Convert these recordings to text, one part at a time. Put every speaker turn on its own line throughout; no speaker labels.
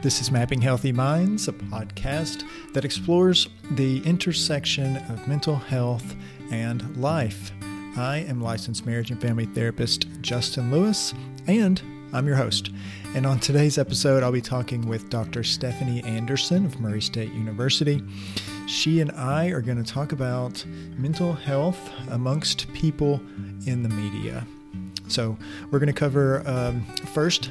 This is Mapping Healthy Minds, a podcast that explores the intersection of mental health and life. I am licensed marriage and family therapist Justin Lewis, and I'm your host. And on today's episode, I'll be talking with Dr. Stephanie Anderson of Murray State University. She and I are going to talk about mental health amongst people in the media. So, we're going to cover um, first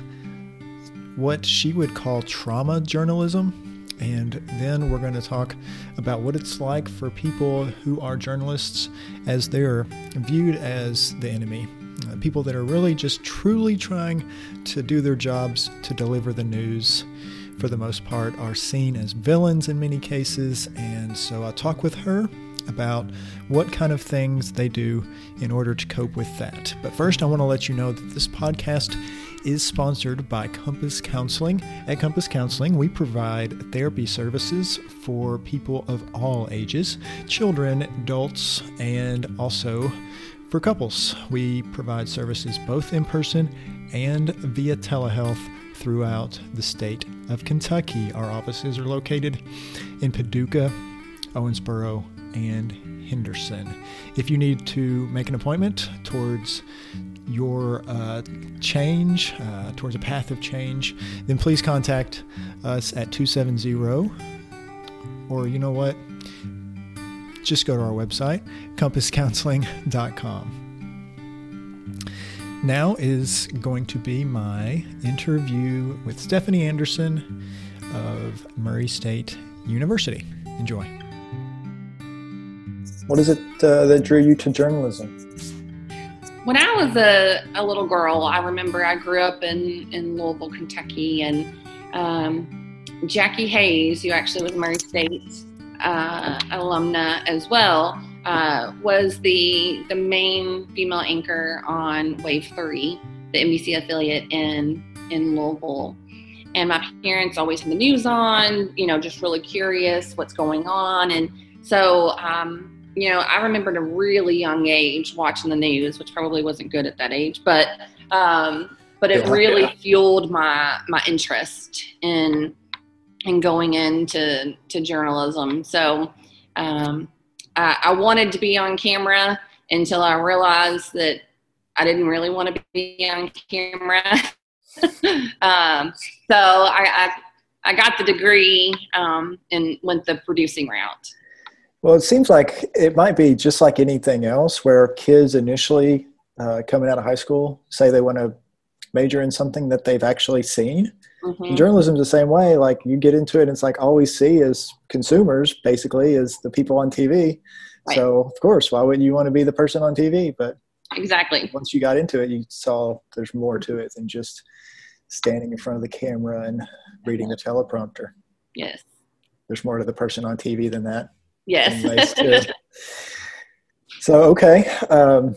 what she would call trauma journalism. And then we're going to talk about what it's like for people who are journalists as they're viewed as the enemy. Uh, people that are really just truly trying to do their jobs to deliver the news, for the most part, are seen as villains in many cases. And so I'll talk with her about what kind of things they do in order to cope with that. But first, I want to let you know that this podcast is sponsored by Compass Counseling. At Compass Counseling, we provide therapy services for people of all ages children, adults, and also for couples. We provide services both in person and via telehealth throughout the state of Kentucky. Our offices are located in Paducah, Owensboro, and Henderson. If you need to make an appointment towards your uh, change, uh, towards a path of change, then please contact us at 270 or you know what? Just go to our website, compasscounseling.com. Now is going to be my interview with Stephanie Anderson of Murray State University. Enjoy. What is it uh, that drew you to journalism?
When I was a, a little girl, I remember I grew up in, in Louisville, Kentucky, and um, Jackie Hays, who actually was Murray State uh, alumna as well, uh, was the the main female anchor on Wave Three, the NBC affiliate in in Louisville. And my parents always had the news on, you know, just really curious what's going on, and so um, you know, I remember at a really young age watching the news, which probably wasn't good at that age, but um, but it yeah, really yeah. fueled my my interest in in going into to journalism. So um, I, I wanted to be on camera until I realized that I didn't really want to be on camera. um, so I, I, I got the degree um, and went the producing route.
Well, it seems like it might be just like anything else where kids initially uh, coming out of high school say they want to major in something that they've actually seen. Mm-hmm. Journalism's the same way. Like you get into it, and it's like all we see as consumers basically is the people on TV. Right. So of course, why wouldn't you want to be the person on TV? But
exactly
once you got into it, you saw there's more to it than just standing in front of the camera and reading the teleprompter.
Yes,
there's more to the person on TV than that.
Yes.
so okay, um,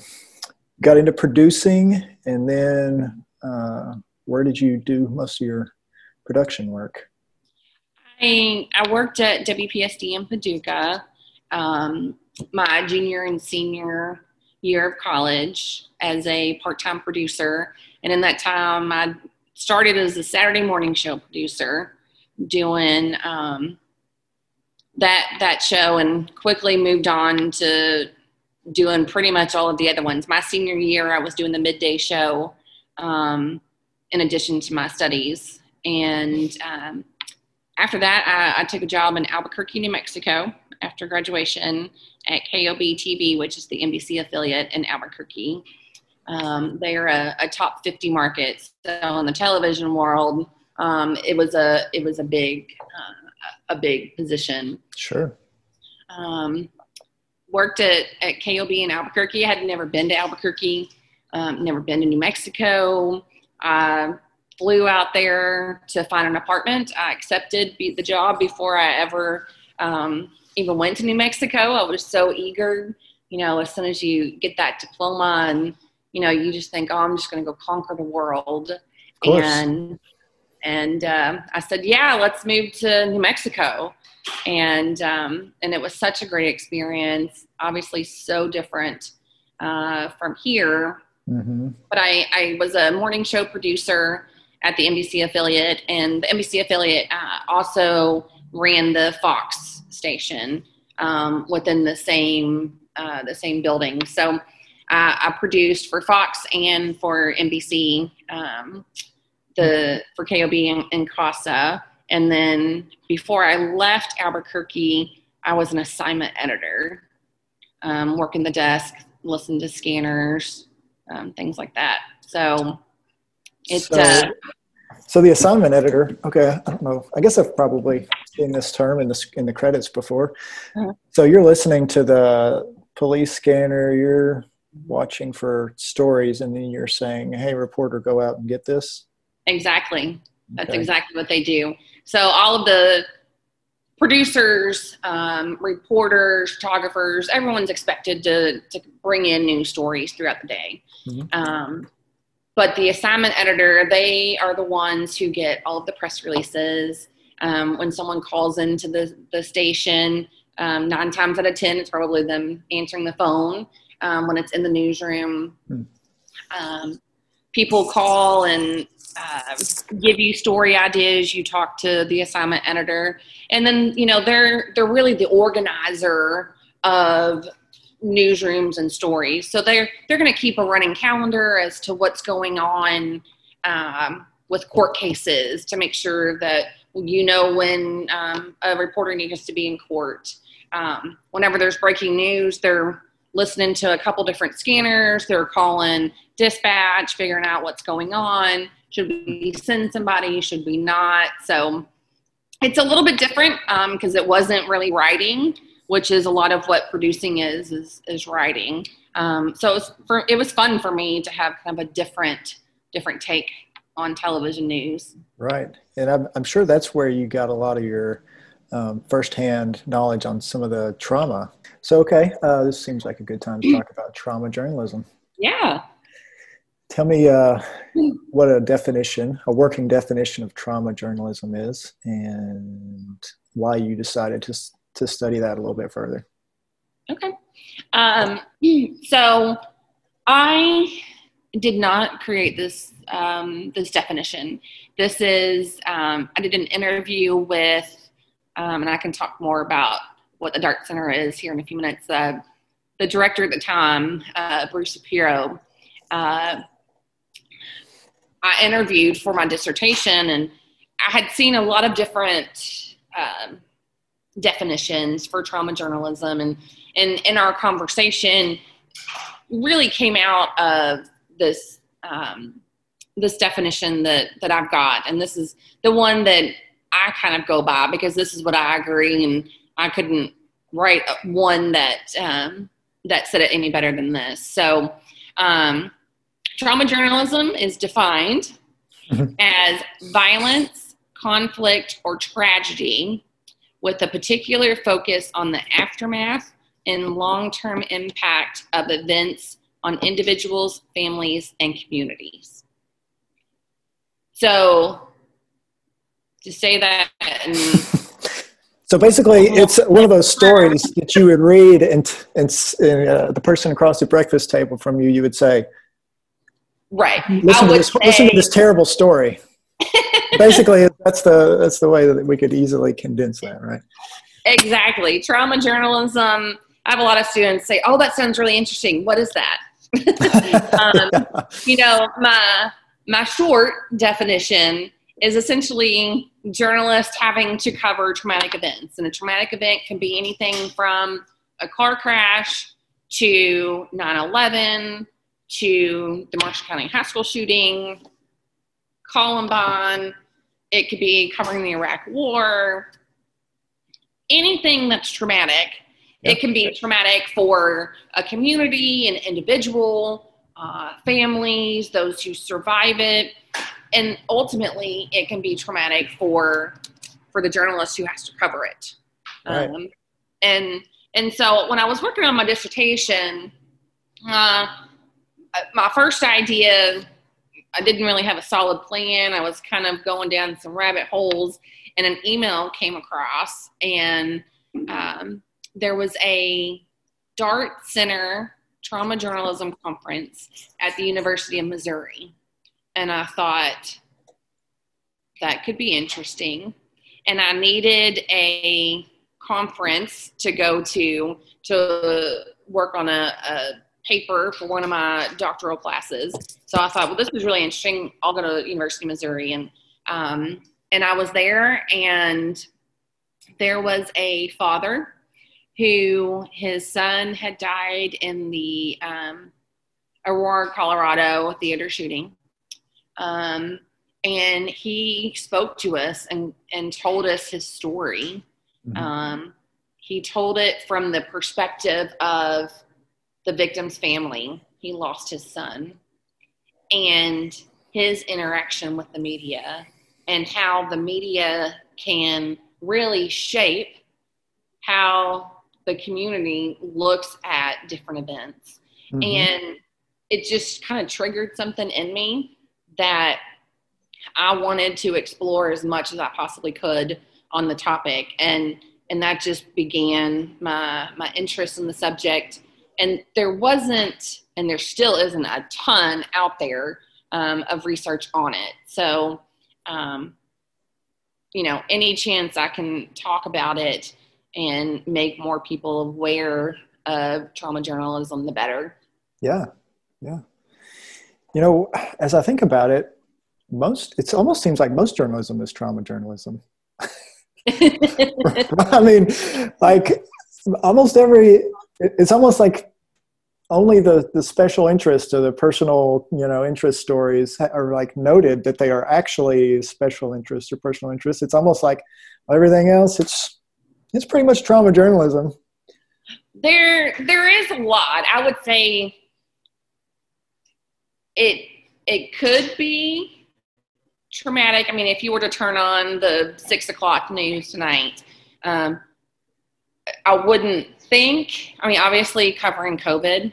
got into producing, and then uh, where did you do most of your production work?
I I worked at WPSD in Paducah, um, my junior and senior year of college as a part-time producer, and in that time I started as a Saturday morning show producer, doing um, that that show and quickly moved on to doing pretty much all of the other ones. My senior year, I was doing the midday show um, in addition to my studies. And um, after that, I, I, took a job in Albuquerque, New Mexico after graduation at KOB TV, which is the NBC affiliate in Albuquerque. Um, they are a, a, top 50 market. So in the television world, um, it was a it was a big uh, a big position.
Sure.
Um, worked at, at KOB in Albuquerque. I had never been to Albuquerque, um, never been to New Mexico. I flew out there to find an apartment. I accepted the job before I ever um, even went to New Mexico. I was so eager. You know, as soon as you get that diploma and, you know, you just think, oh, I'm just going to go conquer the world. And and um, I said, "Yeah, let's move to New Mexico." And um, and it was such a great experience. Obviously, so different uh, from here. Mm-hmm. But I, I was a morning show producer at the NBC affiliate, and the NBC affiliate uh, also ran the Fox station um, within the same uh, the same building. So uh, I produced for Fox and for NBC, um, the for KOB and, and KASA. And then before I left Albuquerque, I was an assignment editor, um, working the desk, listen to scanners, um, things like that. So it's so, uh,
so the assignment editor. Okay, I don't know. I guess I've probably seen this term in the in the credits before. Uh-huh. So you're listening to the police scanner. You're watching for stories, and then you're saying, "Hey, reporter, go out and get this."
Exactly. That's okay. exactly what they do. So all of the producers, um, reporters, photographers, everyone's expected to, to bring in news stories throughout the day. Mm-hmm. Um, but the assignment editor, they are the ones who get all of the press releases. Um, when someone calls into the, the station, um, nine times out of 10, it's probably them answering the phone um, when it's in the newsroom. Mm. people call and uh, give you story ideas. You talk to the assignment editor, and then you know they're they're really the organizer of newsrooms and stories. So they're they're going to keep a running calendar as to what's going on um, with court cases to make sure that you know when um, a reporter needs to be in court. Um, whenever there's breaking news, they're listening to a couple different scanners. They're calling dispatch, figuring out what's going on. Should we send somebody? Should we not? So it's a little bit different because um, it wasn't really writing, which is a lot of what producing is is, is writing. Um, so it was, for, it was fun for me to have kind of a different different take on television news.
Right, and I'm I'm sure that's where you got a lot of your um, firsthand knowledge on some of the trauma. So okay, uh, this seems like a good time to talk about trauma journalism.
Yeah.
Tell me uh, what a definition, a working definition of trauma journalism is, and why you decided to to study that a little bit further.
Okay. Um, so I did not create this um, this definition. This is um, I did an interview with, um, and I can talk more about what the Dart Center is here in a few minutes. Uh, the director at the time, uh, Bruce Shapiro, uh, I interviewed for my dissertation, and I had seen a lot of different um, definitions for trauma journalism, and and in our conversation, really came out of this um, this definition that that I've got, and this is the one that I kind of go by because this is what I agree, and I couldn't write one that um, that said it any better than this. So. Um, Trauma journalism is defined mm-hmm. as violence, conflict, or tragedy with a particular focus on the aftermath and long term impact of events on individuals, families, and communities. So, to say that and
so basically, it's one of those stories that you would read, and, and, and uh, the person across the breakfast table from you, you would say,
Right.
Listen, to this, say, listen to this terrible story. Basically, that's the that's the way that we could easily condense that, right?
Exactly. Trauma journalism. I have a lot of students say, "Oh, that sounds really interesting. What is that?" um, you know, my my short definition is essentially journalists having to cover traumatic events, and a traumatic event can be anything from a car crash to 9/11 to the Marshall County High School shooting, Columbine. It could be covering the Iraq War. Anything that's traumatic. Yep. It can be traumatic for a community, an individual, uh, families, those who survive it, and ultimately, it can be traumatic for for the journalist who has to cover it. Right. Um, and and so when I was working on my dissertation, uh, my first idea, I didn't really have a solid plan. I was kind of going down some rabbit holes, and an email came across, and um, there was a Dart Center Trauma Journalism Conference at the University of Missouri. And I thought, that could be interesting. And I needed a conference to go to to work on a, a paper for one of my doctoral classes. So I thought, well, this was really interesting. I'll go to University of Missouri, and um, and I was there, and there was a father who his son had died in the um, Aurora, Colorado theater shooting. Um, and he spoke to us and, and told us his story. Mm-hmm. Um, he told it from the perspective of the victim's family. He lost his son and his interaction with the media and how the media can really shape how the community looks at different events. Mm-hmm. And it just kind of triggered something in me that I wanted to explore as much as I possibly could on the topic. And and that just began my my interest in the subject. And there wasn't, and there still isn't a ton out there um, of research on it. So, um, you know, any chance I can talk about it and make more people aware of trauma journalism, the better.
Yeah, yeah. You know, as I think about it, most it almost seems like most journalism is trauma journalism. I mean, like almost every it's almost like only the the special interest or the personal you know interest stories are like noted that they are actually special interest or personal interest it's almost like everything else it's it's pretty much trauma journalism.
There, there is a lot. I would say it it could be traumatic. I mean, if you were to turn on the six o'clock news tonight, um, I wouldn't think. I mean, obviously, covering COVID,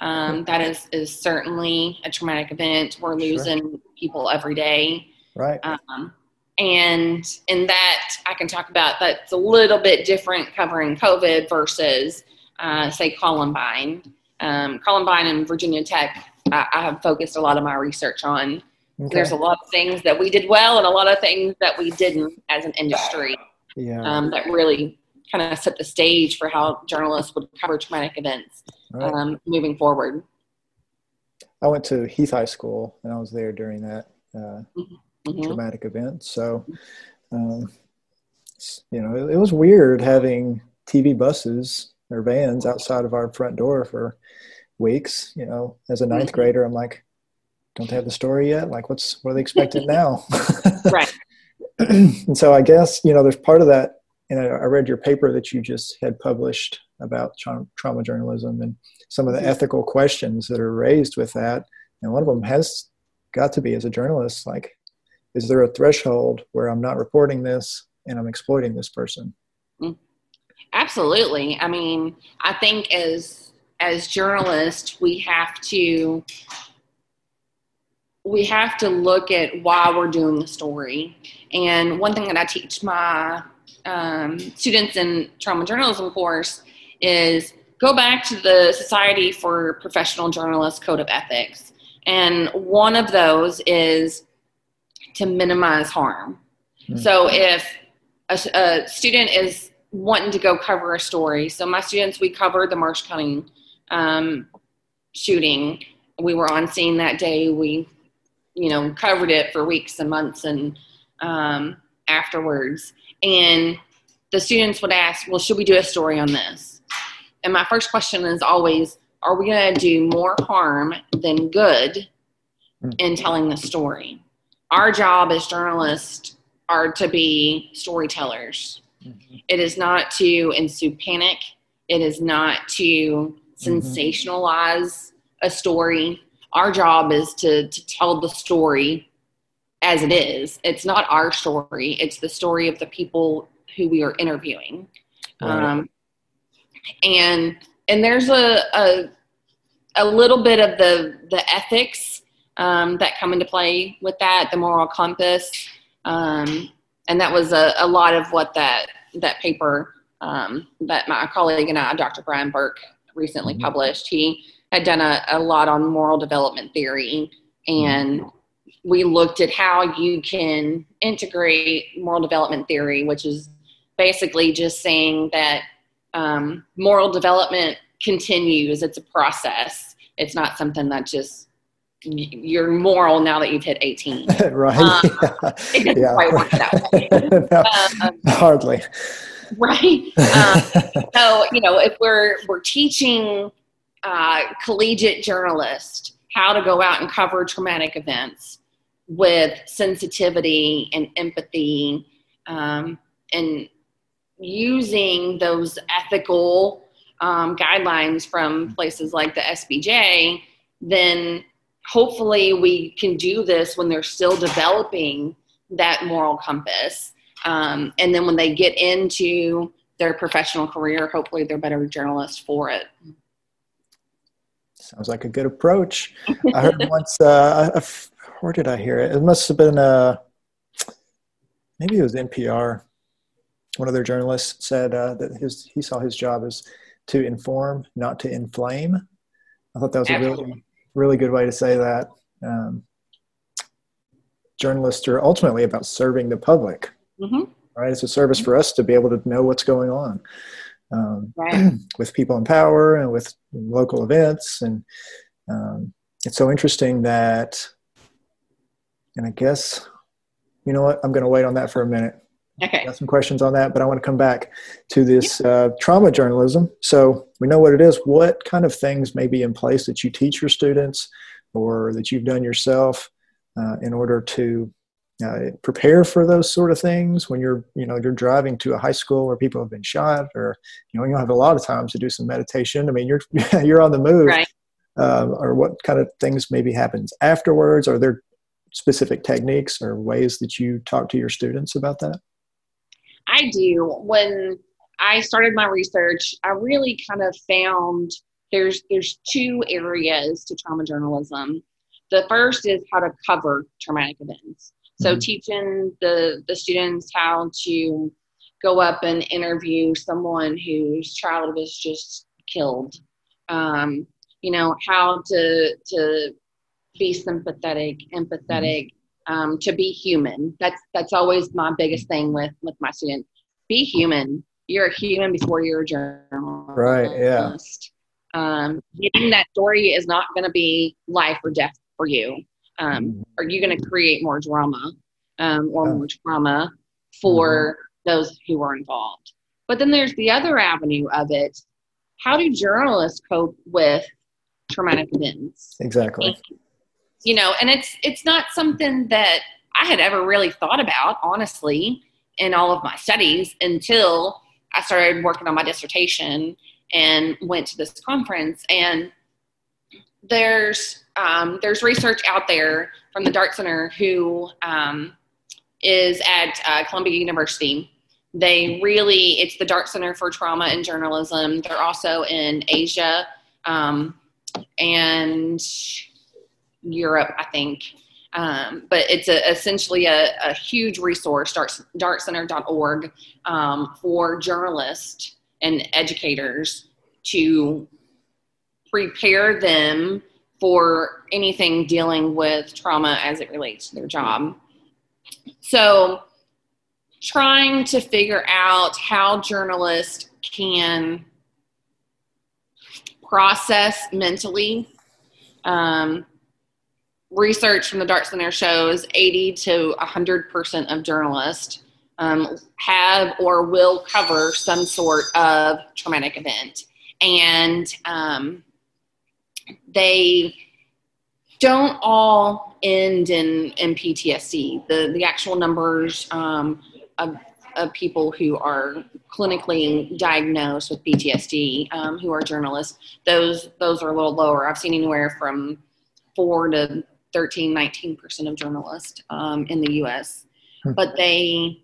um, that is is certainly a traumatic event. We're losing sure. people every day.
Right.
Um, and in that i can talk about that's a little bit different covering covid versus uh, say columbine um, columbine and virginia tech I, I, have focused a lot of my research on okay. there's a lot of things that we did well and a lot of things that we didn't as an industry yeah. um, that really kind of set the stage for how journalists would cover traumatic events right. um, moving forward
i went to heath high school and i was there during that uh, mm-hmm mm-hmm. traumatic event. So, um, you know, it, it, was weird having TV buses or vans outside of our front door for weeks. You know, as a ninth mm-hmm. grader, I'm like, don't they have the story yet? Like, what's what are they expecting now?
right.
and so I guess you know, there's part of that. And I read your paper that you just had published about tra- trauma journalism and some of the mm-hmm. ethical questions that are raised with that. And one of them has got to be as a journalist, like, is there a threshold where I'm not reporting this and I'm exploiting this person? Mm.
Absolutely. I mean, I think as as journalists, we have to we have to look at why we're doing the story. And one thing that I teach my um, students in trauma journalism course is go back to the Society for Professional Journalists Code of Ethics. And one of those is to minimize harm. Mm-hmm. So if a, a, student is wanting to go cover a story, so my students, we covered the Marshall County um, shooting. We were on scene that day. We, you know, covered it for weeks and months and um, afterwards. And the students would ask, well, should we do a story on this? And my first question is always, are we going to do more harm than good hmm. in telling the story? our job as journalists are to be storytellers. Mm-hmm. It is not to ensue panic. It is not to sensationalize mm-hmm. a story. Our job is to, to tell the story as it is. It's not our story, it's the story of the people who we are interviewing. Right. Um, and and there's a, a a little bit of the the ethics um, that come into play with that, the moral compass. Um, and that was a, a, lot of what that, that paper um, that my colleague and I, Dr. Brian Burke, recently mm-hmm. published. He had done a, a, lot on moral development theory and we looked at how you can integrate moral development theory, which is basically just saying that um, moral development continues. It's a process. It's not something that just you're moral now that you've hit 18.
right.
Um, it doesn't yeah. quite work that way.
no, um, hardly.
Right. Um, so you know, if we're we're teaching uh, collegiate journalists how to go out and cover traumatic events with sensitivity and empathy um, and using those ethical um, guidelines from places like the SPJ, then hopefully we can do this when they're still developing that moral compass. Um, and then when they get into their professional career, hopefully they're better journalists for it.
Sounds like a good approach. I heard once, uh, where did I hear it? It must have been, uh, maybe it was NPR. One of their journalists said uh, that his he saw his job as to inform, not to inflame. I thought that was Absolutely. a really really good way to say that. Um, journalists are ultimately about serving the public. Mm-hmm. Right, it's a service for us to be able to know what's going on um, right. with people in power and with local events, and um, it's so interesting that. And I guess, you know what? I'm going to wait on that for a minute.
Okay.
Got some questions on that, but I want to come back to this uh, trauma journalism. So we know what it is. What kind of things may be in place that you teach your students or that you've done yourself uh, in order to uh, prepare for those sort of things when you're, you know, you're driving to a high school where people have been shot, or you know, you don't have a lot of time to do some meditation. I mean, you're you're on the move.
Right.
Um, or what kind of things maybe happens afterwards? Are there specific techniques or ways that you talk to your students about that?
I do. When I started my research, I really kind of found there's there's two areas to trauma journalism. The first is how to cover traumatic events. So mm-hmm. teaching the the students how to go up and interview someone whose child was just killed. Um, you know how to to be sympathetic, empathetic, mm-hmm um, to be human. That's that's always my biggest thing with with my students. Be human. You're a human before you're a journalist.
Right. Yeah.
Um, getting that story is not going to be life or death for you. Um, mm-hmm. are you going to create more drama um, or more trauma for mm-hmm. those who are involved? But then there's the other avenue of it. How do journalists cope with traumatic events?
Exactly. And
you know and it's it's not something that i had ever really thought about honestly in all of my studies until i started working on my dissertation and went to this conference. And there's um, there's research out there from the dart center who um, is at uh, columbia university. They really it's the dart center for trauma and journalism. They're also in asia. Um, and Europe, I think. Um, but it's a, essentially a, a, huge resource, dart, dartcenter.org, um, for journalists and educators to prepare them for anything dealing with trauma as it relates to their job. So, trying to figure out how journalists can process mentally um, research from the Dart Center shows 80 to 100% of journalists um, have or will cover some sort of traumatic event. And um, they don't all end in, in PTSD. The, the actual numbers um, of, of people who are clinically diagnosed with PTSD, um, who are journalists, those, those are a little lower. I've seen anywhere from four to 13, 19% of journalists um, in the US. Hmm. But they,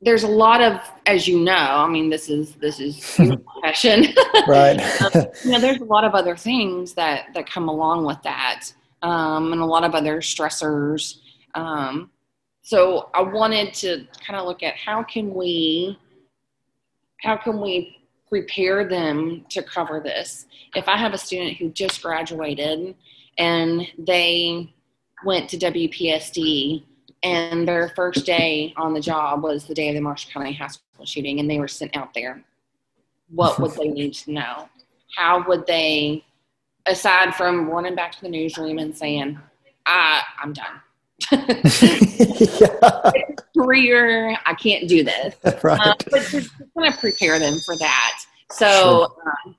there's a lot of, as you know, I mean, this is, this is your profession.
right.
um, you know, there's a lot of other things that, that come along with that. Um, and a lot of other stressors. Um, so I wanted to kind of look at how can we, how can we prepare them to cover this? If I have a student who just graduated and they went to WPSD and their first day on the job was the day of the Marshall County High School shooting, and they were sent out there. What would they need to know? How would they, aside from running back to the newsroom and saying, I, I'm done. yeah. Career, I can't do this. Right. Uh, but just kind of prepare them for that. So, sure. um,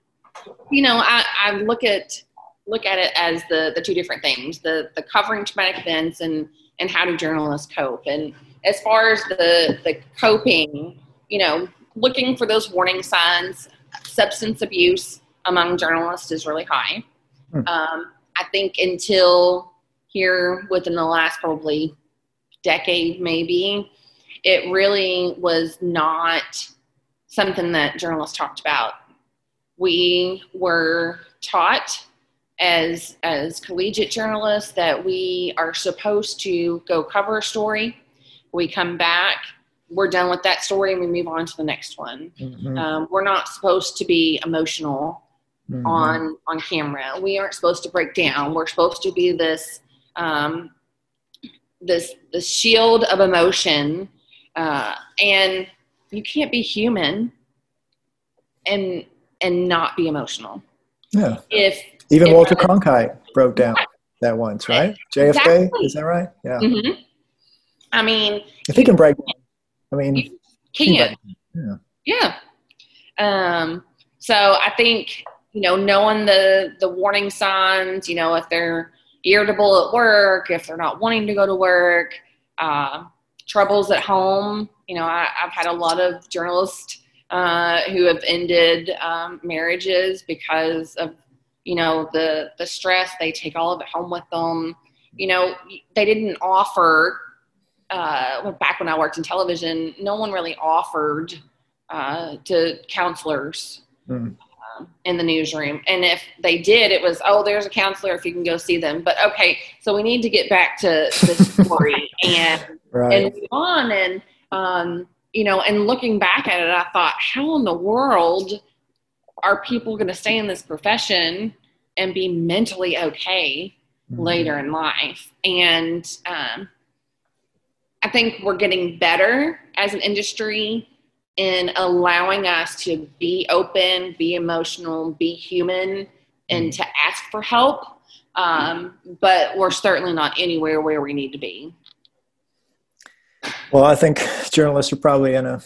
you know, I, I look at look at it as the the two different things: the the covering traumatic events and and how do journalists cope. And as far as the the coping, you know, looking for those warning signs, substance abuse among journalists is really high. Hmm. Um, I think until here within the last probably decade, maybe, it really was not something that journalists talked about. We were taught as as collegiate journalists that we are supposed to go cover a story. We come back we're done with that story and we move on to the next one. Mm-hmm. um, we're not supposed to be emotional mm-hmm. on on camera. We aren't supposed to break down. We're supposed to be this um, this the shield of emotion uh, and you can't be human and and not be emotional.
Yeah.
If
even Walter Cronkite broke down that once, right? JFK, exactly. is that right?
Yeah. Mm-hmm. I mean,
if he can break, I mean,
can. Yeah. Yeah. Um, so I think you know, knowing the the warning signs, you know, if they're irritable at work, if they're not wanting to go to work, uh, troubles at home. You know, I, have had a lot of journalists uh, who have ended um, marriages because of you know the the stress they take all of it home with them. You know they didn't offer uh, back when i worked in television no one really offered uh, to counselors mm. in the newsroom. And if they did it was oh there's a counselor if you can go see them. But okay so we need to get back to the story. And right. and move on. And um, you know and looking back at it i thought how in the world are people going to stay in this profession and be mentally okay mm-hmm. later in life? And um, I think we're getting better as an industry in allowing us to be open, be emotional, be human, and mm-hmm. to ask for help. Um, but we're certainly not anywhere where we need to be.
Well, I think journalists are probably in a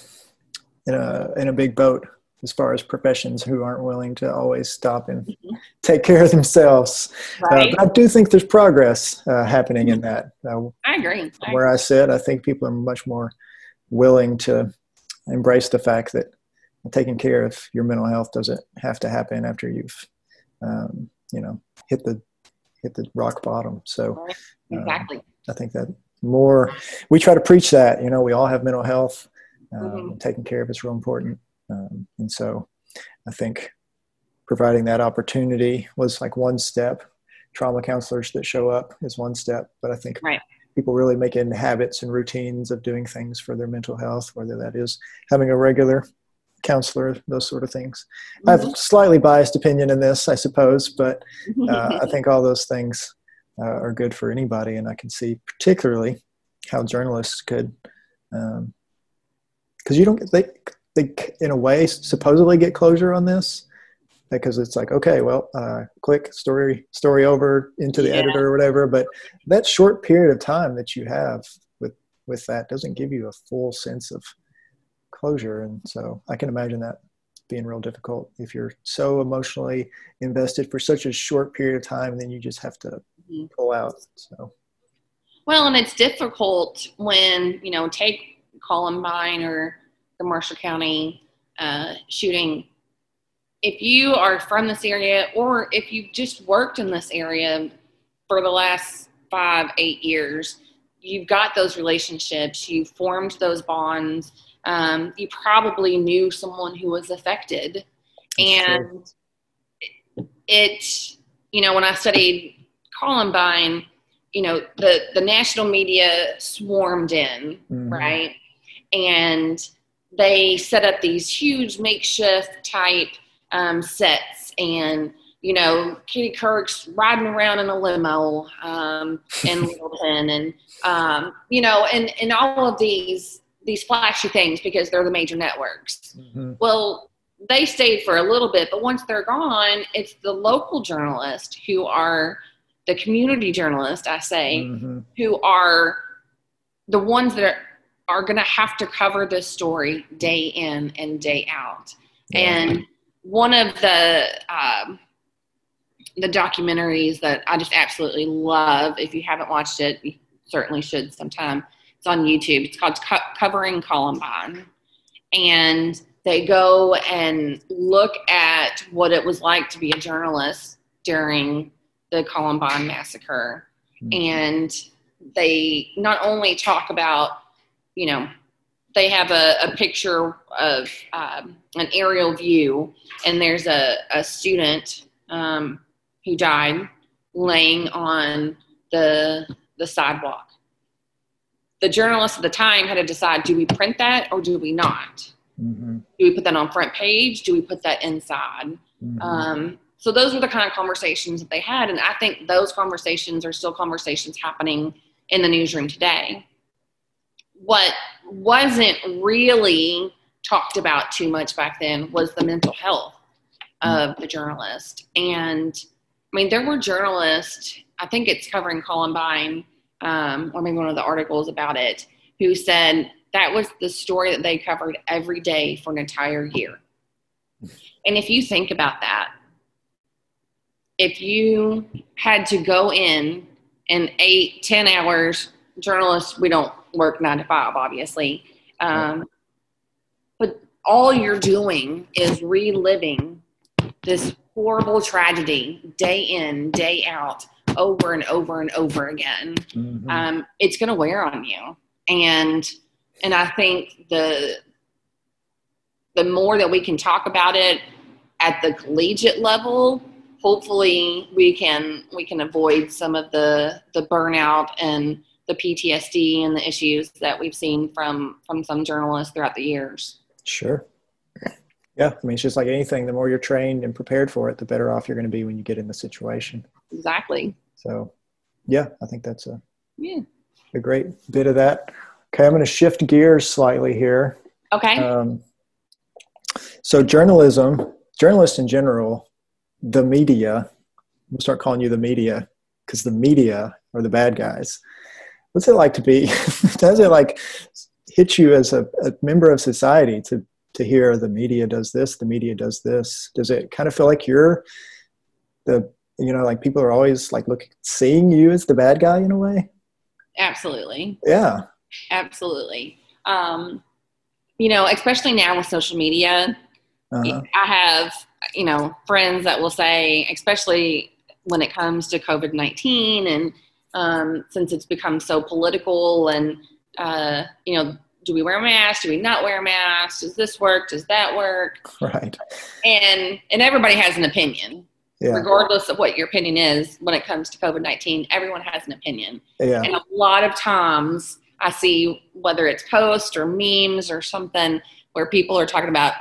in a in a big boat as far as professions who aren't willing to always stop and mm-hmm. take care of themselves. Uh, right. Uh, but I do think there's progress uh, happening in that.
Uh, I agree.
Where I sit, I think people are much more willing to embrace the fact that taking care of your mental health doesn't have to happen after you've, um, you know, hit the hit the rock bottom. So
um, exactly,
I think that more we try to preach that. You know, we all have mental health. Um, mm-hmm. Taking care of it's real important. Um, and so I think providing that opportunity was like one step. Trauma counselors that show up is one step, but I think
right.
people really make in habits and routines of doing things for their mental health, whether that is having a regular counselor, those sort of things. Mm-hmm. I have a slightly biased opinion in this, I suppose, but uh, I think all those things uh, are good for anybody, and I can see particularly how journalists could, because um, you don't get they they in a way supposedly get closure on this because it's like okay well uh, click story story over into the yeah. editor or whatever but that short period of time that you have with with that doesn't give you a full sense of closure and so i can imagine that being real difficult if you're so emotionally invested for such a short period of time then you just have to mm-hmm. pull out so
well and it's difficult when you know take columbine or the Marshall County uh, shooting, if you are from this area or if you've just worked in this area for the last five, eight years, you've got those relationships, you formed those bonds, um, you probably knew someone who was affected. And true. it, you know, when I studied Columbine, you know, the, the national media swarmed in, mm-hmm. right? And they set up these huge makeshift type um, sets and you know, Katie Couric's riding around in a limo um, in Littleton, and um, you know, and and all of these these flashy things because they're the major networks. Mm-hmm. Well, they stayed for a little bit, but once they're gone, it's the local journalists who are the community journalists, I say, mm-hmm. who are the ones that are, are going to have to cover this story day in and day out. Yeah. And one of the um, the documentaries that I just absolutely love. If you haven't watched it, you certainly should sometime. It's on YouTube. It's called Co- Covering Columbine. And they go and look at what it was like to be a journalist during the Columbine massacre. Mm-hmm. And they not only talk about, you know, they have a, a picture of um, an aerial view, and there's a, a student um, who died laying on the the sidewalk. The journalists at the time had to decide: do we print that or do we not? Mm-hmm. Do we put that on front page? Do we put that inside? Mm-hmm. Um, so those were the kind of conversations that they had, and I think those conversations are still conversations happening in the newsroom today. What wasn't really talked about too much back then was the mental health of the journalist and I mean, there were journalists, I think it's covering Columbine, um, or maybe one of the articles about it, who said that was the story that they covered every day for an entire year. And if you think about that, if you had to go in in eight, ten hours, journalists, we don't work nine to five, obviously. Um, but all you're doing is reliving this horrible tragedy day in, day out, over and over and over again, mm-hmm. um, it's going to wear on you. And and I think the the more that we can talk about it at the collegiate level, hopefully we can we can avoid some of the the burnout and the PTSD and the issues that we've seen from from some journalists throughout the years.
Sure. Yeah, I mean, it's just like anything. The more you're trained and prepared for it, the better off you're going to be when you get in the situation.
Exactly.
So, yeah, I think that's a yeah a great bit of that. Okay, I'm going to shift gears slightly here.
Okay. Um,
so, journalism, journalists in general, the media. We'll start calling you the media because the media are the bad guys. What's it like to be? does it like hit you as a, a member of society to to hear the media does this, the media does this? Does it kind of feel like you're the you know like people are always like looking seeing you as the bad guy in a way?
Absolutely.
Yeah.
Absolutely. Um, you know, especially now with social media, uh-huh. I have you know friends that will say, especially when it comes to COVID nineteen, and um, since it's become so political, and uh, you know do we wear a mask? Do we not wear a mask? Does this work? Does that work?
Right.
And and everybody has an opinion. Yeah. Regardless of what your opinion is when it comes to COVID nineteen, everyone has an opinion.
Yeah.
And a lot of times I see whether it's posts or memes or something where people are talking about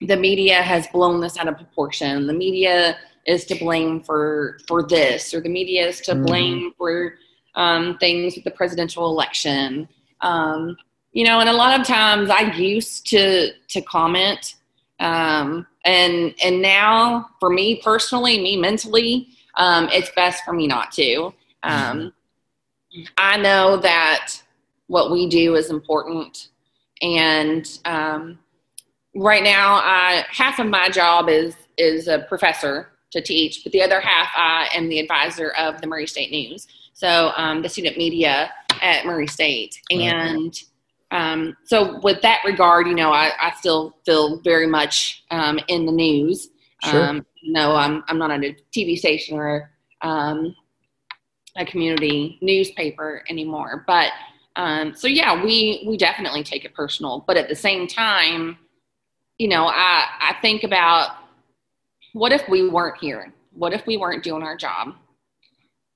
the media has blown this out of proportion. The media is to blame for for this, or the media is to mm-hmm. blame for um, things with the presidential election. Um, you know and a lot of times i used to to comment um, and and now for me personally me mentally um, it's best for me not to um, i know that what we do is important and um, right now I, half of my job is is a professor to teach but the other half i am the advisor of the murray state news so um, the student media at murray state and um, so with that regard, you know, I, I still feel very much um, in the news. Sure. Um, no, I'm I'm not on a TV station or um, a community newspaper anymore. But um, so yeah, we we definitely take it personal. But at the same time, you know, I I think about what if we weren't here? What if we weren't doing our job?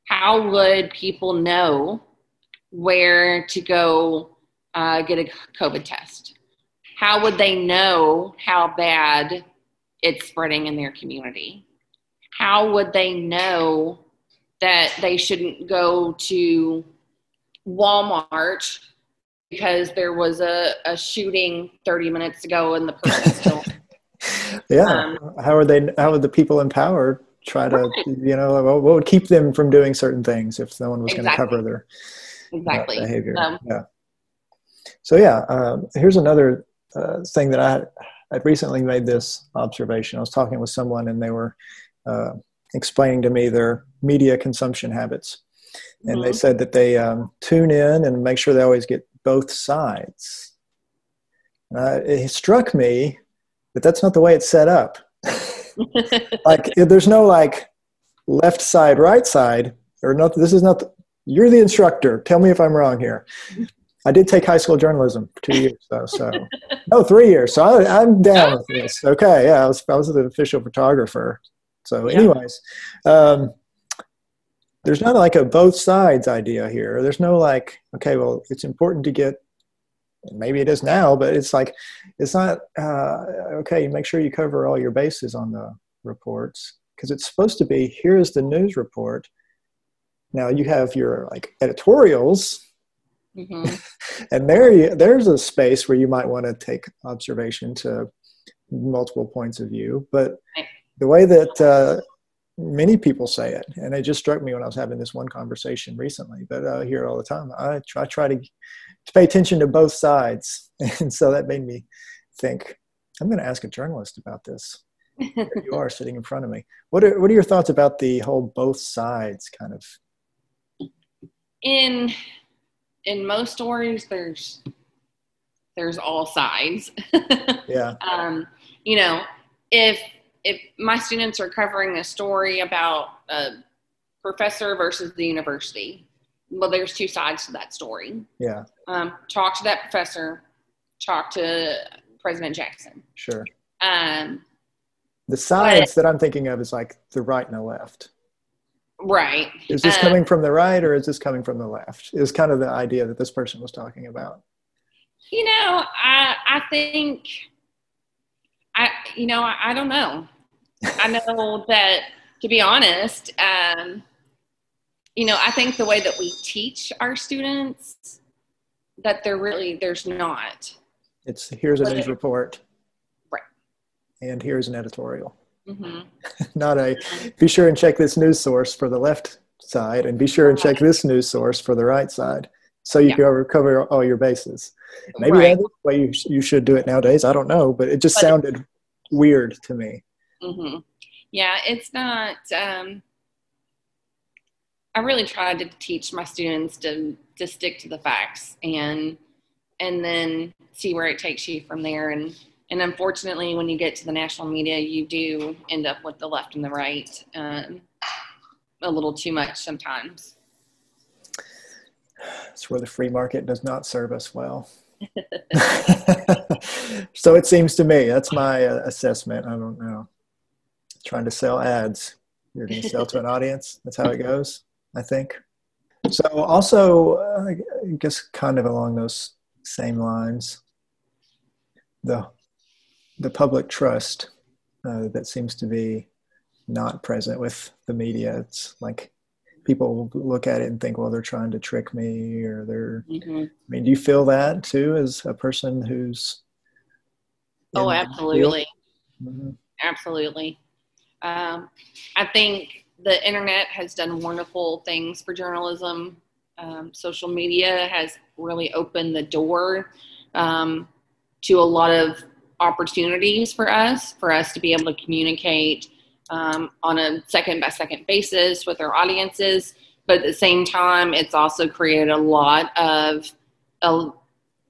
How would people know where to go uh, get a COVID test? How would they know how bad it's spreading in their community? how would they know that they shouldn't go to Walmart because there was a, a shooting 30 minutes ago and the person still
yeah um, how are they how would the people in power try to right. you know what would keep them from doing certain things if someone was exactly. going to cover their
exactly
uh, behavior um, yeah so yeah um, here's another uh, thing that i i recently made this observation i was talking with someone and they were uh, explaining to me their media consumption habits and mm-hmm. they said that they um, tune in and make sure they always get both sides. Uh, it struck me that that's not the way it's set up. like there's no like left side, right side, or not. This is not. The, you're the instructor. Tell me if I'm wrong here. I did take high school journalism for two years though, so no, three years. So I, am down with this. Okay, yeah, I was I was an official photographer. So, anyways, um, there's not like a both sides idea here. There's no like, okay, well, it's important to get, maybe it is now, but it's like, it's not, uh, okay, make sure you cover all your bases on the reports because it's supposed to be here's the news report. Now you have your like editorials. Mm-hmm. and there, you, there's a space where you might want to take observation to multiple points of view. But the way that uh, many people say it and it just struck me when i was having this one conversation recently but i hear it all the time i try, I try to, to pay attention to both sides. And so that made me think i'm going to ask a journalist about this. Here you are sitting in front of me. What are, what are your thoughts about the whole both sides kind of?
In in most stories there's there's all sides.
Yeah.
Um you know if if my students are covering a story about a professor versus the university, well, there's two sides to that story.
Yeah.
Um, talk to that professor. Talk to President Jackson.
Sure.
Um,
the sides but, that I'm thinking of is like the right and the left.
Right.
Is this um, coming from the right or is this coming from the left? Is kind of the idea that this person was talking about.
You know, I I think I you know I, I don't know. I know that, to be honest, um, you know, I think the way that we teach our students that there really there's not.
It's here's a news report,
right?
And here's an editorial.
Mm-hmm.
not a be sure and check this news source for the left side, and be sure and check this news source for the right side, so you yeah. can cover all your bases. Maybe right. that's the way you you should do it nowadays. I don't know, but it just but sounded weird to me.
Mm-hmm. Yeah, it's not. Um, I really tried to teach my students to to stick to the facts and and then see where it takes you from there. And and unfortunately, when you get to the national media, you do end up with the left and the right um, a little too much sometimes.
It's where the free market does not serve us well. so it seems to me that's my uh, assessment. I don't know trying to sell ads. You're going to sell to an audience. That's how it goes, I think. So, also, uh, I guess kind of along those same lines, the the public trust uh, that seems to be not present with the media. It's like people look at it and think, well, they're trying to trick me, or they're. Mm-hmm. I mean, do you feel that too, as a person who's?
Oh, absolutely, mm-hmm. absolutely. Um, I think the internet has done wonderful things for journalism. Um, social media has really opened the door um, to a lot of opportunities for us, for us to be able to communicate um, on a second by second basis with our audiences. But at the same time, it's also created a lot of a,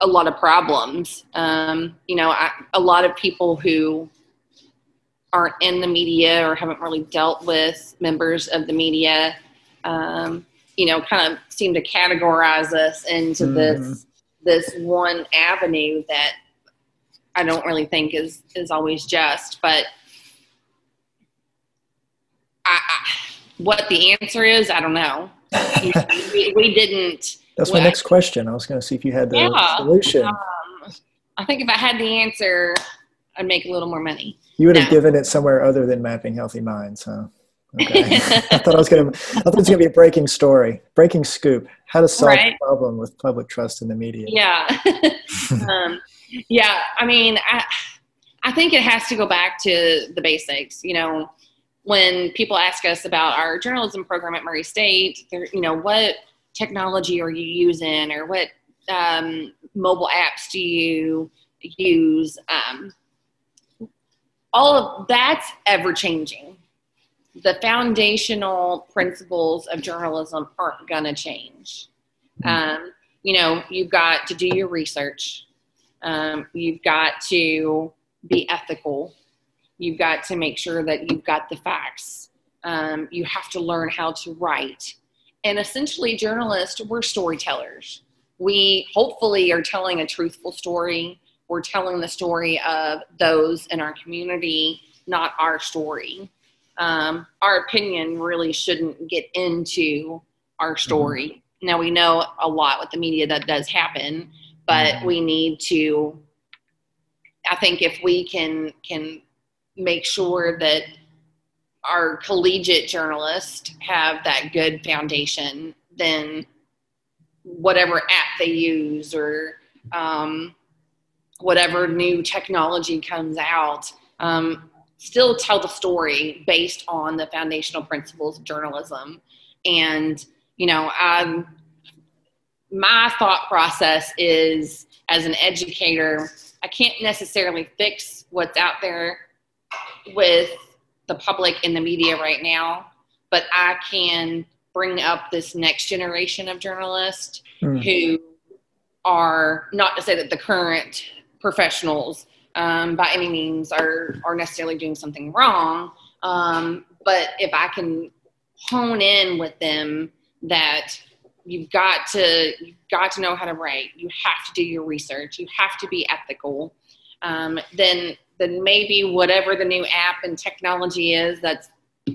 a lot of problems. Um, you know, I, a lot of people who aren't in the media or haven't really dealt with members of the media, um, you know, kind of seem to categorize us into mm. this this one avenue that I don't really think is is always just. But I, I, what the answer is, I don't know. we, we, didn't.
That's my next question. I was going to see if you had the yeah, solution. Um,
I think if I had the answer, I'd make a little more money.
You would have no. given it somewhere other than mapping healthy minds, huh? Okay. I thought I was gonna. I thought it was gonna be a breaking story, breaking scoop. How to solve right. the problem with public trust in the media.
Yeah. um, yeah. I mean, I, I think it has to go back to the basics. You know, when people ask us about our journalism program at Murray State, they're, you know, what technology are you using, or what um, mobile apps do you use? Um, all of that's ever changing. The foundational principles of journalism aren't going to change. Mm-hmm. Um, you know, you've got to do your research. Um, you've got to be ethical. You've got to make sure that you've got the facts. Um, you have to learn how to write. And essentially, journalists, we're storytellers. We hopefully are telling a truthful story we're telling the story of those in our community, not our story. Um, our opinion really shouldn't get into our mm-hmm. story. Mm-hmm. Now we know a lot with the media that does happen, but mm-hmm. we need to. I think if we can can make sure that our collegiate journalists have that good foundation, then whatever app they use or um, whatever new technology comes out, um, still tell the story based on the foundational principles of journalism. And, you know, um, my thought process is as an educator, I can't necessarily fix what's out there with the public in the media right now, but I can bring up this next generation of journalists mm. who are not to say that the current professionals um, by any means are are necessarily doing something wrong. Um, but if I can hone in with them that you've got to you've got to know how to write, you have to do your research, you have to be ethical. Um, then then maybe whatever the new app and technology is that's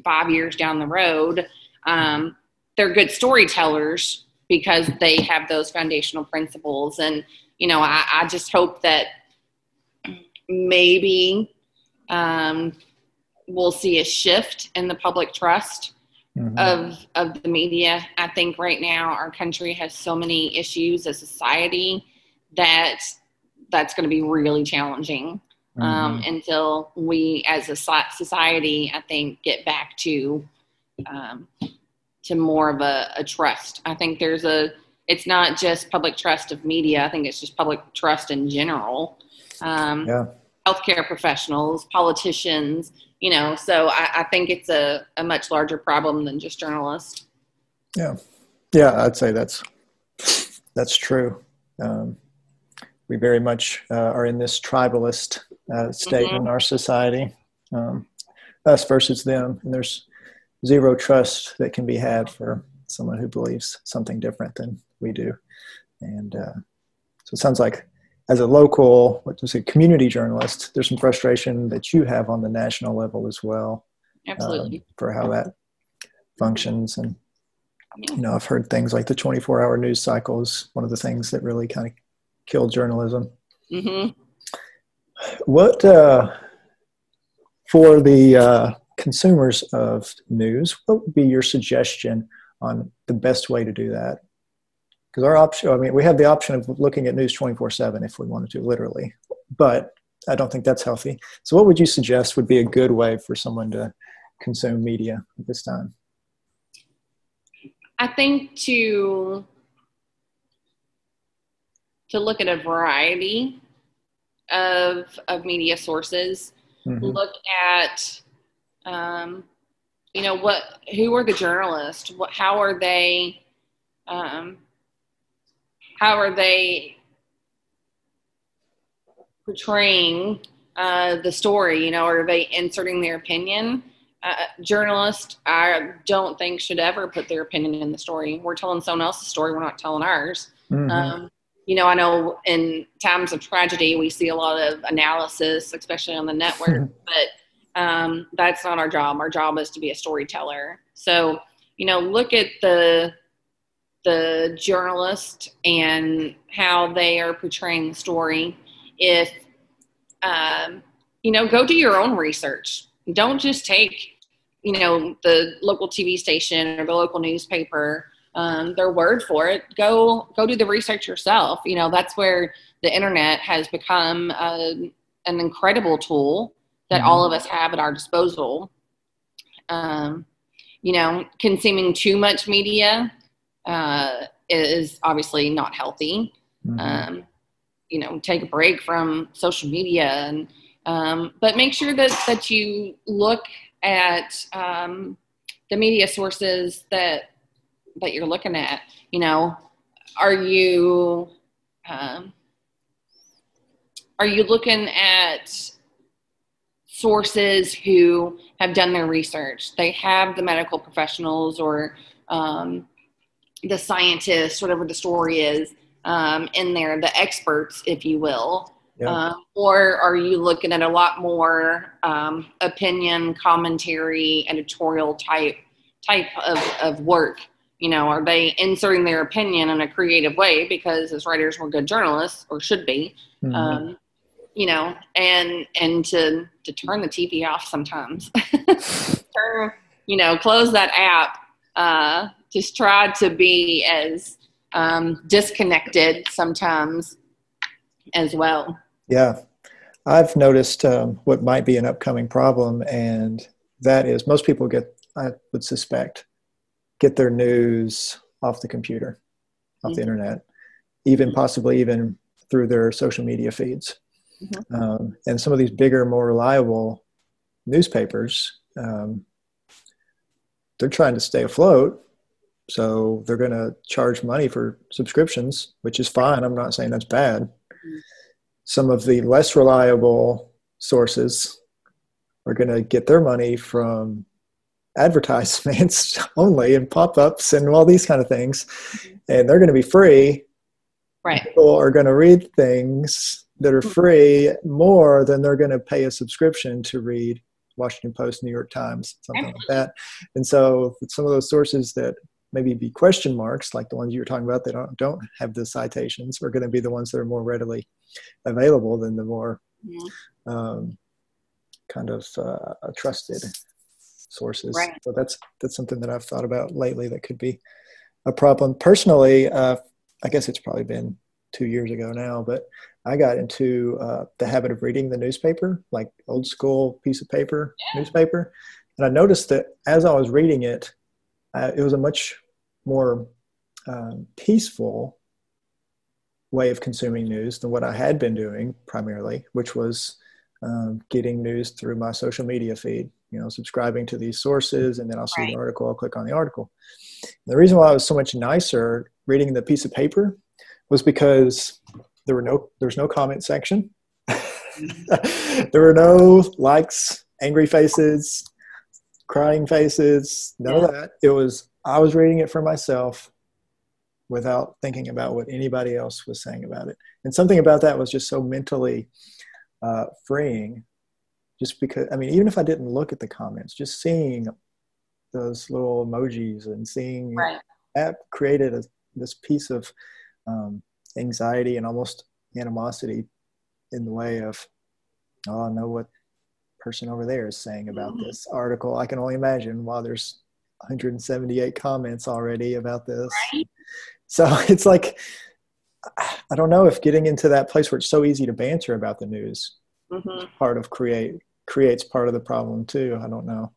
five years down the road, um, they're good storytellers because they have those foundational principles and you know, I, I just hope that maybe um, we'll see a shift in the public trust mm-hmm. of of the media. I think right now our country has so many issues as society that that's going to be really challenging um, mm-hmm. until we, as a society, I think, get back to um, to more of a, a trust. I think there's a it's not just public trust of media. I think it's just public trust in general. Um, yeah. Healthcare professionals, politicians, you know, so I, I think it's a, a much larger problem than just journalists.
Yeah. Yeah, I'd say that's, that's true. Um, we very much uh, are in this tribalist uh, state mm-hmm. in our society, um, us versus them. And there's zero trust that can be had for someone who believes something different than we do. And uh, so it sounds like as a local, what to say, community journalist, there's some frustration that you have on the national level as well.
Absolutely. Um,
for how that functions. And, you know, I've heard things like the 24 hour news cycle is one of the things that really kind of killed journalism. Mm-hmm. What, uh, for the uh, consumers of news, what would be your suggestion on the best way to do that? Because our option i mean we have the option of looking at news 24 7 if we wanted to literally but i don't think that's healthy. So what would you suggest would be a good way for someone to consume media at this time?
I think to to look at a variety of of media sources. Mm-hmm. look at um, you know what who are the journalists? What how are they um, how are they portraying uh, the story? You know, are they inserting their opinion? Uh, journalists, I don't think should ever put their opinion in the story. We're telling someone else's story. We're not telling ours. Mm-hmm. Um, you know, I know in times of tragedy, we see a lot of analysis, especially on the network, but um, that's not our job. Our job is to be a storyteller. So, you know, look at the the journalist and how they are portraying the story. If, um, you know, go do your own research. Don't just take you know the local TV station or the local newspaper um, their word for it. Go go do the research yourself. You know that's where the internet has become a, an incredible tool that mm-hmm. all of us have at our disposal. Um, you know, consuming too much media uh, is obviously not healthy. Mm-hmm. Um, you know, take a break from social media, and um, but make sure that that you look at um, the media sources that that you're looking at. You know, are you um, are you looking at sources who have done their research? They have the medical professionals or um, the scientists, whatever the story is, um, in there, the experts, if you will. Yeah. Uh, or are you looking at a lot more um, opinion, commentary, editorial type type of, of work? You know, are they inserting their opinion in a creative way because as writers we're good journalists or should be? Mm-hmm. Um, you know, and and to to turn the TV off sometimes. turn, you know, close that app. Uh, just try to be as um, disconnected sometimes as well.
Yeah, I've noticed um, what might be an upcoming problem, and that is most people get, I would suspect, get their news off the computer, off mm-hmm. the internet, even possibly even through their social media feeds. Mm-hmm. Um, and some of these bigger, more reliable newspapers, um, they're trying to stay afloat. So they're going to charge money for subscriptions, which is fine. I'm not saying that's bad. Some of the less reliable sources are going to get their money from advertisements only and pop-ups and all these kind of things and they're going to be free
right
people are going to read things that are free more than they're going to pay a subscription to read Washington Post, New York Times, something like that. And so some of those sources that maybe be question marks, like the ones you were talking about, that don't, don't have the citations, are going to be the ones that are more readily available than the more um, kind of uh, trusted sources. Right. So that's that's something that I've thought about lately that could be a problem. Personally, uh, I guess it's probably been two years ago now, but I got into uh, the habit of reading the newspaper, like old school piece of paper yeah. newspaper. And I noticed that as I was reading it, uh, it was a much more um, peaceful way of consuming news than what I had been doing primarily, which was um, getting news through my social media feed. You know, subscribing to these sources, and then I'll see right. the article. I'll click on the article. And the reason why I was so much nicer reading the piece of paper was because there were no there's no comment section. there were no likes, angry faces, crying faces, none yeah. of that. It was I was reading it for myself without thinking about what anybody else was saying about it. And something about that was just so mentally uh, freeing. Just because, I mean, even if I didn't look at the comments, just seeing those little emojis and seeing
right.
that created a, this piece of um, anxiety and almost animosity in the way of, oh, I know what person over there is saying about mm-hmm. this article. I can only imagine why there's 178 comments already about this. Right. So it's like, I don't know if getting into that place where it's so easy to banter about the news, mm-hmm. part of create creates part of the problem too. I don't know.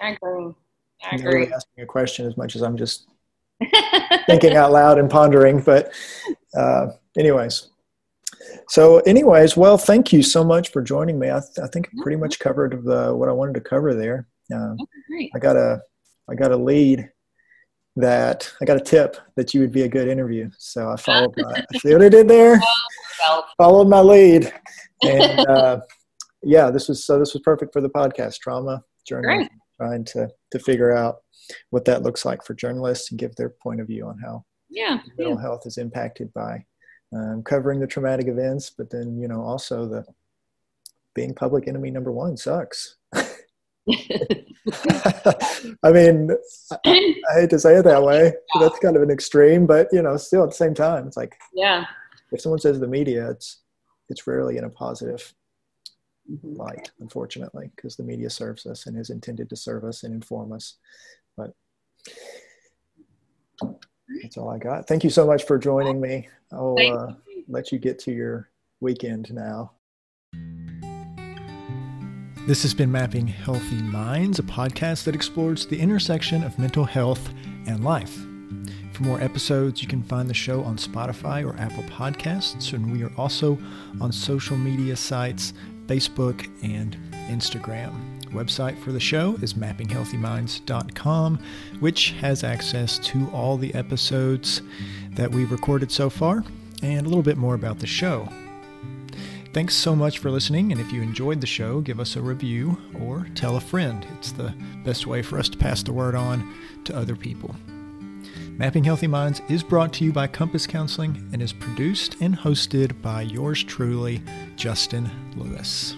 I agree. I agree. Really
asking a question as much as I'm just thinking out loud and pondering. But, uh, anyways. So, anyways, well, thank you so much for joining me. I, th- I think I pretty much covered the, what I wanted to cover there. Uh, I got a, I got a lead that I got a tip that you would be a good interview. So I followed my, see what I did there? Followed my lead. And uh, yeah, this was, so this was perfect for the podcast trauma journey, trying to, to figure out what that looks like for journalists and give their point of view on how
yeah,
mental
yeah.
health is impacted by um, covering the traumatic events, but then you know also the being public enemy number one sucks. I mean, I, I, hate to say it that way. That's kind of an extreme, but you know, still at the same time, it's like
yeah.
If someone says the media, it's it's rarely in a positive. Light, unfortunately, because the media serves us and is intended to serve us and inform us. But that's all I got. Thank you so much for joining me. I'll uh, let you get to your weekend now. This has been Mapping Healthy Minds, a podcast that explores the intersection of mental health and life. For more episodes, you can find the show on Spotify or Apple Podcasts, and we are also on social media sites Facebook and Instagram. website for the show is mappinghealthyminds.com, which has access to all the episodes that we've recorded so far and a little bit more about the show. Thanks so much for listening, and if you enjoyed the show, give us a review or tell a friend. It's the best way for us to pass the word on to other people. Mapping Healthy Minds is brought to you by Compass Counseling and is produced and hosted by yours truly, Justin Lewis.